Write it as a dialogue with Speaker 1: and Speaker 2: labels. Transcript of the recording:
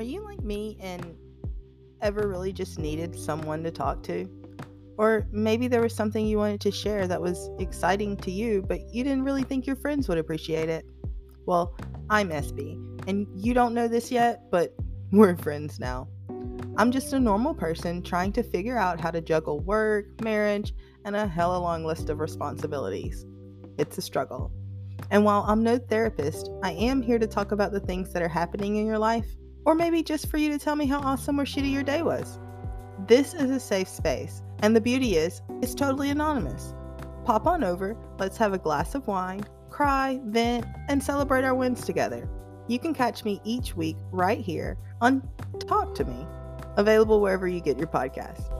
Speaker 1: me and ever really just needed someone to talk to. Or maybe there was something you wanted to share that was exciting to you, but you didn't really think your friends would appreciate it. Well, I'm SB, and you don't know this yet, but we're friends now. I'm just a normal person trying to figure out how to juggle work, marriage, and a hella long list of responsibilities. It's a struggle. And while I'm no therapist, I am here to talk about the things that are happening in your life, or maybe just for you to tell me how awesome or shitty your day was. This is a safe space, and the beauty is, it's totally anonymous. Pop on over, let's have a glass of wine, cry, vent, and celebrate our wins together. You can catch me each week right here on Talk to Me, available wherever you get your podcast.